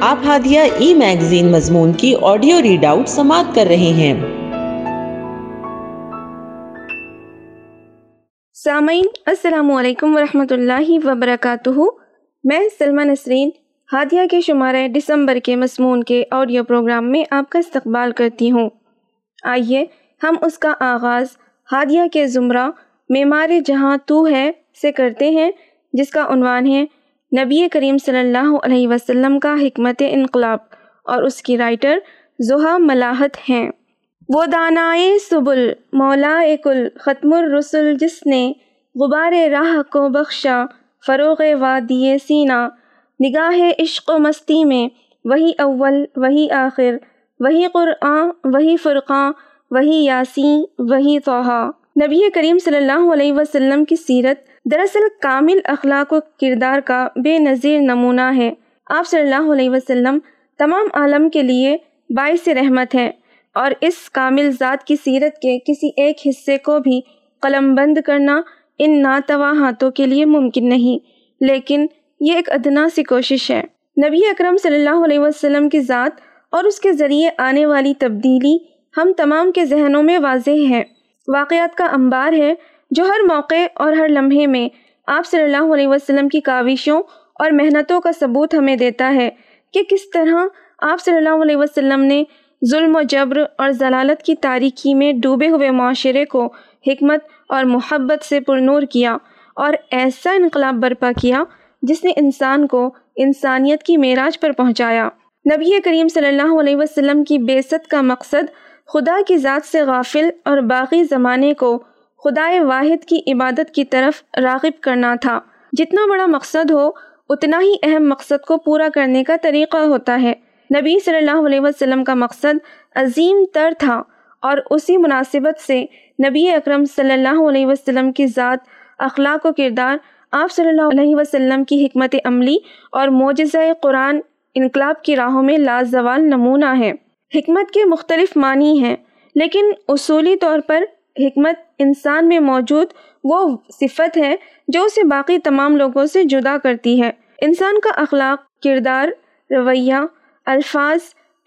آپ ہادیہ ای میگزین مضمون کی آڈیو ریڈ آؤٹ سماعت کر رہے ہیں۔ سامعین، السلام علیکم ورحمۃ اللہ وبرکاتہ۔ میں سلمہ نسرین، ہادیہ کے شمارہ دسمبر کے مضمون کے آڈیو پروگرام میں آپ کا استقبال کرتی ہوں۔ آئیے، ہم اس کا آغاز ہادیہ کے زمرہ معمار جہاں تو ہے سے کرتے ہیں، جس کا عنوان ہے نبی کریم صلی اللہ علیہ وسلم کا حکمت انقلاب اور اس کی رائٹر زحا ملاحت ہیں۔ وہ دانائے سبل، مولا کل، ختم الرسل، جس نے غبار راہ کو بخشا، فروغ وادی سینہ نگاہ عشق و مستی میں، وہی اول، وہی آخر، وہی قرآن، وہی فرقاں وہی یاسین، وہی توحا نبی کریم صلی اللہ علیہ وسلم کی سیرت دراصل کامل اخلاق و کردار کا بے نظیر نمونہ ہے۔ آپ صلی اللہ علیہ وسلم تمام عالم کے لیے باعث رحمت ہے اور اس کامل ذات کی سیرت کے کسی ایک حصے کو بھی قلم بند کرنا ان ناتوا ہاتھوں کے لیے ممکن نہیں، لیکن یہ ایک ادنا سی کوشش ہے۔ نبی اکرم صلی اللہ علیہ وسلم کی ذات اور اس کے ذریعے آنے والی تبدیلی ہم تمام کے ذہنوں میں واضح ہے۔ واقعات کا انبار ہے جو ہر موقع اور ہر لمحے میں آپ صلی اللہ علیہ وسلم کی کاوشوں اور محنتوں کا ثبوت ہمیں دیتا ہے کہ کس طرح آپ صلی اللہ علیہ وسلم نے ظلم و جبر اور ضلالت کی تاریکی میں ڈوبے ہوئے معاشرے کو حکمت اور محبت سے پرنور کیا اور ایسا انقلاب برپا کیا جس نے انسان کو انسانیت کی معراج پر پہنچایا۔ نبی کریم صلی اللہ علیہ وسلم کی بیست کا مقصد خدا کی ذات سے غافل اور باقی زمانے کو خدا واحد کی عبادت کی طرف راغب کرنا تھا۔ جتنا بڑا مقصد ہو، اتنا ہی اہم مقصد کو پورا کرنے کا طریقہ ہوتا ہے۔ نبی صلی اللہ علیہ وسلم کا مقصد عظیم تر تھا اور اسی مناسبت سے نبی اکرم صلی اللہ علیہ وسلم کی ذات، اخلاق و کردار، آپ صلی اللہ علیہ وسلم کی حکمت عملی اور معجزہ قرآن انقلاب کی راہوں میں لازوال نمونہ ہے حکمت کے مختلف معنی ہیں، لیکن اصولی طور پر حکمت انسان میں موجود وہ صفت ہے جو اسے باقی تمام لوگوں سے جدا کرتی ہے۔ انسان کا اخلاق، کردار، رویہ، الفاظ،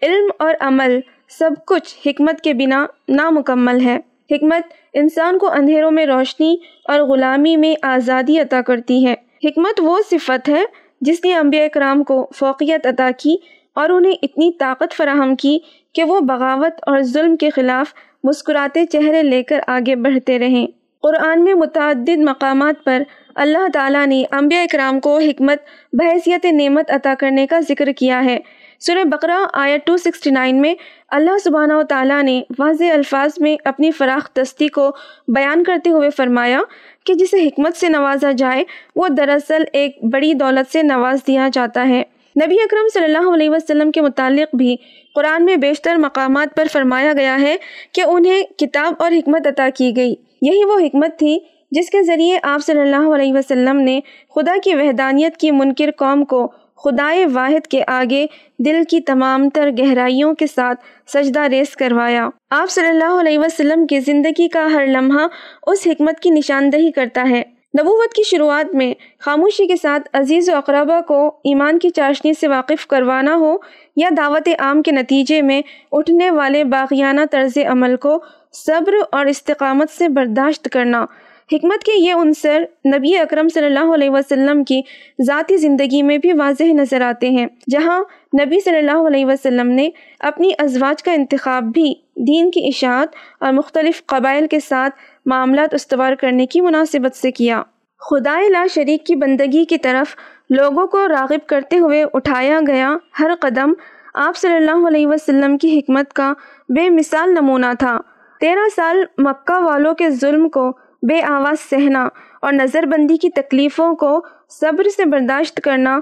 علم اور عمل سب کچھ حکمت کے بنا نامکمل ہے۔ حکمت انسان کو اندھیروں میں روشنی اور غلامی میں آزادی عطا کرتی ہے۔ حکمت وہ صفت ہے جس نے انبیاء اکرام کو فوقیت عطا کی اور انہیں اتنی طاقت فراہم کی کہ وہ بغاوت اور ظلم کے خلاف مسکراتے چہرے لے کر آگے بڑھتے رہیں۔ قرآن میں متعدد مقامات پر اللہ تعالیٰ نے انبیاء اکرام کو حکمت، بحیثیت، نعمت عطا کرنے کا ذکر کیا ہے۔ سورہ بقرہ آیت 269 میں اللہ سبحانہ و تعالیٰ نے واضح الفاظ میں اپنی فراخ دستی کو بیان کرتے ہوئے فرمایا کہ جسے حکمت سے نوازا جائے، وہ دراصل ایک بڑی دولت سے نواز دیا جاتا ہے۔ نبی اکرم صلی اللہ علیہ وسلم کے متعلق بھی قرآن میں بیشتر مقامات پر فرمایا گیا ہے کہ انہیں کتاب اور حکمت عطا کی گئی۔ یہی وہ حکمت تھی جس کے ذریعے آپ صلی اللہ علیہ وسلم نے خدا کی وحدانیت کی منکر قوم کو خدائے واحد کے آگے دل کی تمام تر گہرائیوں کے ساتھ سجدہ ریس کروایا۔ آپ صلی اللہ علیہ وسلم کی زندگی کا ہر لمحہ اس حکمت کی نشاندہی کرتا ہے۔ نبوت کی شروعات میں خاموشی کے ساتھ عزیز و اقربا کو ایمان کی چاشنی سے واقف کروانا ہو یا دعوت عام کے نتیجے میں اٹھنے والے باغیانہ طرز عمل کو صبر اور استقامت سے برداشت کرنا۔ حکمت کے یہ عنصر نبی اکرم صلی اللہ علیہ وسلم کی ذاتی زندگی میں بھی واضح نظر آتے ہیں، جہاں نبی صلی اللہ علیہ وسلم نے اپنی ازواج کا انتخاب بھی دین کی اشاعت اور مختلف قبائل کے ساتھ معاملات استوار کرنے کی مناسبت سے کیا۔ خدا لا شریک کی بندگی کی طرف لوگوں کو راغب کرتے ہوئے اٹھایا گیا ہر قدم، آپ صلی اللہ علیہ وسلم کی حکمت کا بے مثال نمونہ تھا۔ تیرہ سال مکہ والوں کے ظلم کو بے آواز سہنا اور نظر بندی کی تکلیفوں کو صبر سے برداشت کرنا،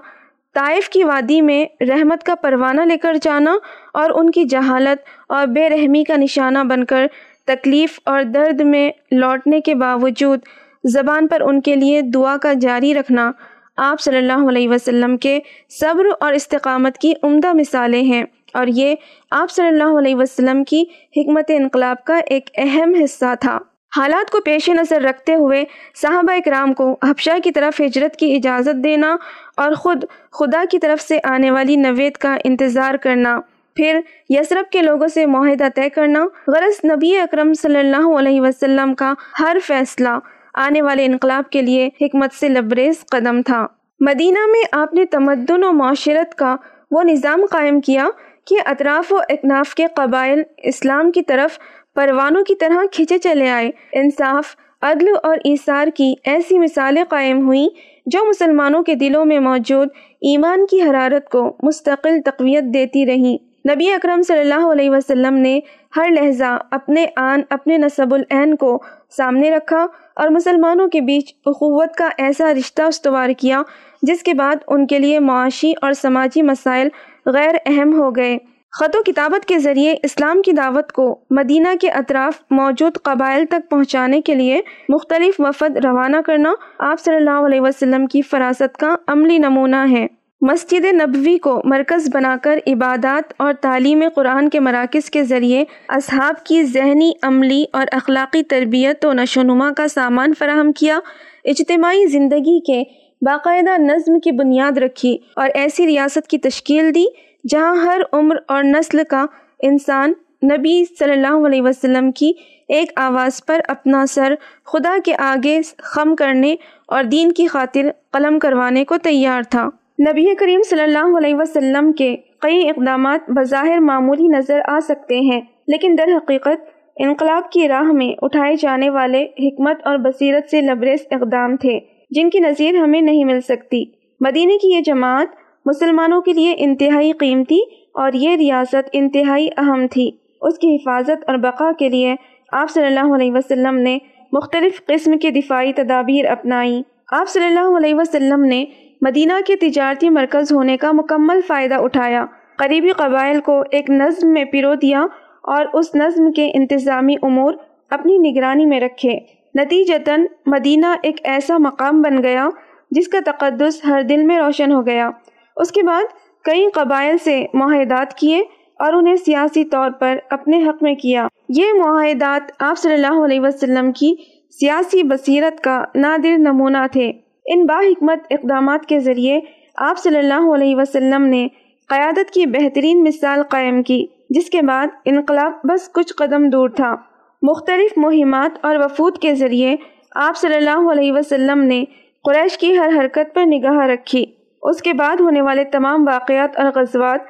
طائف کی وادی میں رحمت کا پروانہ لے کر جانا اور ان کی جہالت اور بے رحمی کا نشانہ بن کر تکلیف اور درد میں لوٹنے کے باوجود زبان پر ان کے لیے دعا کا جاری رکھنا آپ صلی اللہ علیہ وسلم کے صبر اور استقامت کی عمدہ مثالیں ہیں اور یہ آپ صلی اللہ علیہ وسلم کی حکمت انقلاب کا ایک اہم حصہ تھا۔ حالات کو پیش نظر رکھتے ہوئے صحابہ اکرام کو حبشہ کی طرف ہجرت کی اجازت دینا اور خود خدا کی طرف سے آنے والی نوید کا انتظار کرنا۔ پھر یسرب کے لوگوں سے معاہدہ طے کرنا، غرض نبی اکرم صلی اللہ علیہ وسلم کا ہر فیصلہ آنے والے انقلاب کے لیے حکمت سے لبریز قدم تھا۔ مدینہ میں آپ نے تمدن و معاشرت کا وہ نظام قائم کیا کہ اطراف و اکناف کے قبائل اسلام کی طرف پروانوں کی طرح کھچے چلے آئے۔ انصاف، عدل اور ایثار کی ایسی مثالیں قائم ہوئیں جو مسلمانوں کے دلوں میں موجود ایمان کی حرارت کو مستقل تقویت دیتی رہیں۔ نبی اکرم صلی اللہ علیہ وسلم نے ہر لہجہ اپنے آن، اپنے نصب العین کو سامنے رکھا اور مسلمانوں کے بیچ اخوت کا ایسا رشتہ استوار کیا، جس کے بعد ان کے لیے معاشی اور سماجی مسائل غیر اہم ہو گئے۔ خط و کتابت کے ذریعے اسلام کی دعوت کو مدینہ کے اطراف موجود قبائل تک پہنچانے کے لیے مختلف وفد روانہ کرنا آپ صلی اللہ علیہ وسلم کی فراست کا عملی نمونہ ہے۔ مسجد نبوی کو مرکز بنا کر عبادات اور تعلیم قرآن کے مراکز کے ذریعے اصحاب کی ذہنی، عملی اور اخلاقی تربیت و نشو نما کا سامان فراہم کیا، اجتماعی زندگی کے باقاعدہ نظم کی بنیاد رکھی اور ایسی ریاست کی تشکیل دی جہاں ہر عمر اور نسل کا انسان نبی صلی اللہ علیہ وسلم کی ایک آواز پر اپنا سر خدا کے آگے خم کرنے اور دین کی خاطر قلم کروانے کو تیار تھا۔ نبی کریم صلی اللہ علیہ وسلم کے کئی اقدامات بظاہر معمولی نظر آ سکتے ہیں، لیکن در حقیقت انقلاب کی راہ میں اٹھائے جانے والے حکمت اور بصیرت سے لبریز اقدام تھے، جن کی نظیر ہمیں نہیں مل سکتی۔ مدینہ کی یہ جماعت مسلمانوں کے لیے انتہائی قیمتی اور یہ ریاست انتہائی اہم تھی۔ اس کی حفاظت اور بقا کے لیے آپ صلی اللہ علیہ وسلم نے مختلف قسم کے دفاعی تدابیر اپنائیں آپ صلی اللہ علیہ وسلم نے مدینہ کے تجارتی مرکز ہونے کا مکمل فائدہ اٹھایا۔ قریبی قبائل کو ایک نظم میں پیرو دیا اور اس نظم کے انتظامی امور اپنی نگرانی میں رکھے۔ نتیجتاً مدینہ ایک ایسا مقام بن گیا جس کا تقدس ہر دل میں روشن ہو گیا۔ اس کے بعد کئی قبائل سے معاہدات کیے اور انہیں سیاسی طور پر اپنے حق میں کیا۔ یہ معاہدات آپ صلی اللہ علیہ وسلم کی سیاسی بصیرت کا نادر نمونہ تھے۔ ان با حکمت اقدامات کے ذریعے آپ صلی اللہ علیہ وسلم نے قیادت کی بہترین مثال قائم کی، جس کے بعد انقلاب بس کچھ قدم دور تھا۔ مختلف مہمات اور وفود کے ذریعے آپ صلی اللہ علیہ وسلم نے قریش کی ہر حرکت پر نگاہ رکھی۔ اس کے بعد ہونے والے تمام واقعات اور غزوات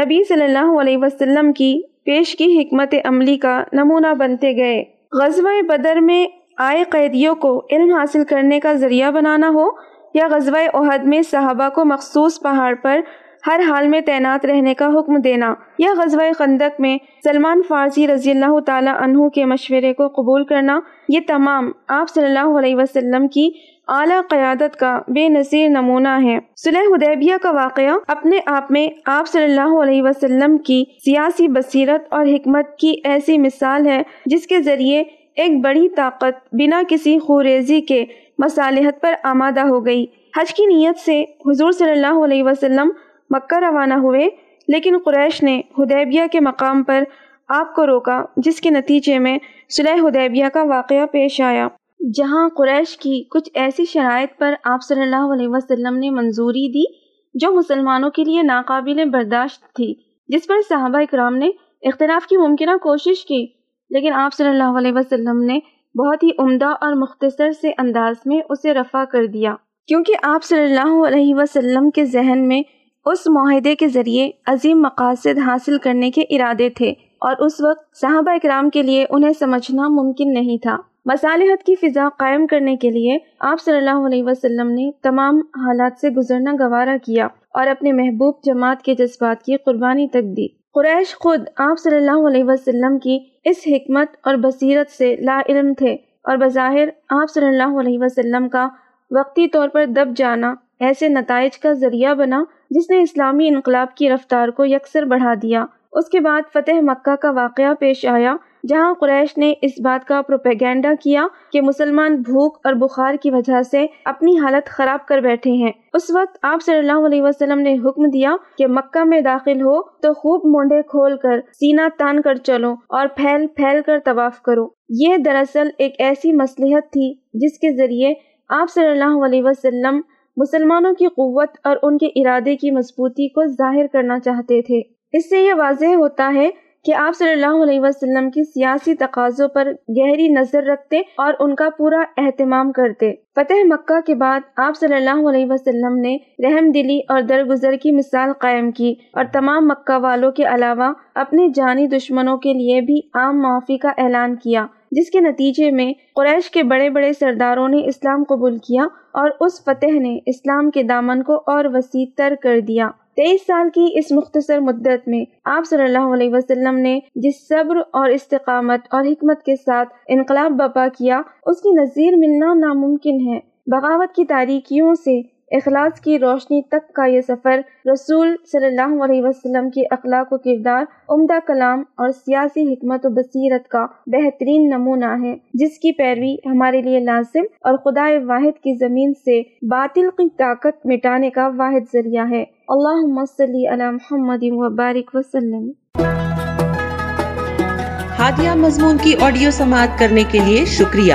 نبی صلی اللہ علیہ وسلم کی پیش کی حکمت عملی کا نمونہ بنتے گئے۔ غزوہ بدر میں آئے قیدیوں کو علم حاصل کرنے کا ذریعہ بنانا ہو یا غزوہ عہد میں صحابہ کو مخصوص پہاڑ پر ہر حال میں تعینات رہنے کا حکم دینا یا غزوہ خندق میں سلمان فارسی رضی اللہ تعالی عنہ کے مشورے کو قبول کرنا، یہ تمام آپ صلی اللہ علیہ وسلم کی اعلیٰ قیادت کا بے نظیر نمونہ ہے۔ صلح حدیبیہ کا واقعہ اپنے آپ میں آپ صلی اللہ علیہ وسلم کی سیاسی بصیرت اور حکمت کی ایسی مثال ہے جس کے ذریعے ایک بڑی طاقت بنا کسی خوریزی کے مصالحت پر آمادہ ہو گئی۔ حج کی نیت سے حضور صلی اللہ علیہ وسلم مکہ روانہ ہوئے، لیکن قریش نے حدیبیہ کے مقام پر آپ کو روکا، جس کے نتیجے میں صلح حدیبیہ کا واقعہ پیش آیا۔ جہاں قریش کی کچھ ایسی شرائط پر آپ صلی اللہ علیہ وسلم نے منظوری دی، جو مسلمانوں کے لیے ناقابل برداشت تھی، جس پر صحابہ اکرام نے اختلاف کی ممکنہ کوشش کی۔ لیکن آپ صلی اللہ علیہ وسلم نے بہت ہی عمدہ اور مختصر سے انداز میں اسے رفع کر دیا۔ کیونکہ آپ صلی اللہ علیہ وسلم کے ذہن میں اس معاہدے کے ذریعے عظیم مقاصد حاصل کرنے کے ارادے تھے اور اس وقت صحابہ اکرام کے لیے انہیں سمجھنا ممکن نہیں تھا۔ مصالحت کی فضا قائم کرنے کے لیے آپ صلی اللہ علیہ وسلم نے تمام حالات سے گزرنا گوارا کیا اور اپنے محبوب جماعت کے جذبات کی قربانی تک دی۔ قریش خود آپ صلی اللہ علیہ وسلم کی اس حکمت اور بصیرت سے لا علم تھے اور بظاہر آپ صلی اللہ علیہ وسلم کا وقتی طور پر دب جانا ایسے نتائج کا ذریعہ بنا جس نے اسلامی انقلاب کی رفتار کو یکسر بڑھا دیا۔ اس کے بعد فتح مکہ کا واقعہ پیش آیا جہاں قریش نے اس بات کا پروپیگینڈا کیا کہ مسلمان بھوک اور بخار کی وجہ سے اپنی حالت خراب کر بیٹھے ہیں۔ اس وقت آپ صلی اللہ علیہ وسلم نے حکم دیا کہ مکہ میں داخل ہو تو خوب مونڈے کھول کر سینہ تان کر چلو اور پھیل پھیل کر طواف کرو۔ یہ دراصل ایک ایسی مصلحت تھی جس کے ذریعے آپ صلی اللہ علیہ وسلم مسلمانوں کی قوت اور ان کے ارادے کی مضبوطی کو ظاہر کرنا چاہتے تھے۔ اس سے یہ واضح ہوتا ہے کہ آپ صلی اللہ علیہ وسلم کی سیاسی تقاضوں پر گہری نظر رکھتے اور ان کا پورا اہتمام کرتے۔ فتح مکہ کے بعد آپ صلی اللہ علیہ وسلم نے رحم دلی اور درگزر کی مثال قائم کی اور تمام مکہ والوں کے علاوہ اپنے جانی دشمنوں کے لیے بھی عام معافی کا اعلان کیا، جس کے نتیجے میں قریش کے بڑے بڑے سرداروں نے اسلام قبول کیا اور اس فتح نے اسلام کے دامن کو اور وسیع تر کر دیا۔ تیئیس سال کی اس مختصر مدت میں آپ صلی اللہ علیہ وسلم نے جس صبر اور استقامت اور حکمت کے ساتھ انقلاب بپا کیا، اس کی نظیر ملنا ناممکن ہے۔ بغاوت کی تاریکیوں سے اخلاص کی روشنی تک کا یہ سفر رسول صلی اللہ علیہ وسلم کے اخلاق و کردار، عمدہ کلام اور سیاسی حکمت و بصیرت کا بہترین نمونہ ہے، جس کی پیروی ہمارے لیے لازم اور خدا واحد کی زمین سے باطل کی طاقت مٹانے کا واحد ذریعہ ہے۔ اللہ صلی علی محمد وبارک وسلم۔ ہادیہ مضمون کی آڈیو سماعت کرنے کے لیے شکریہ۔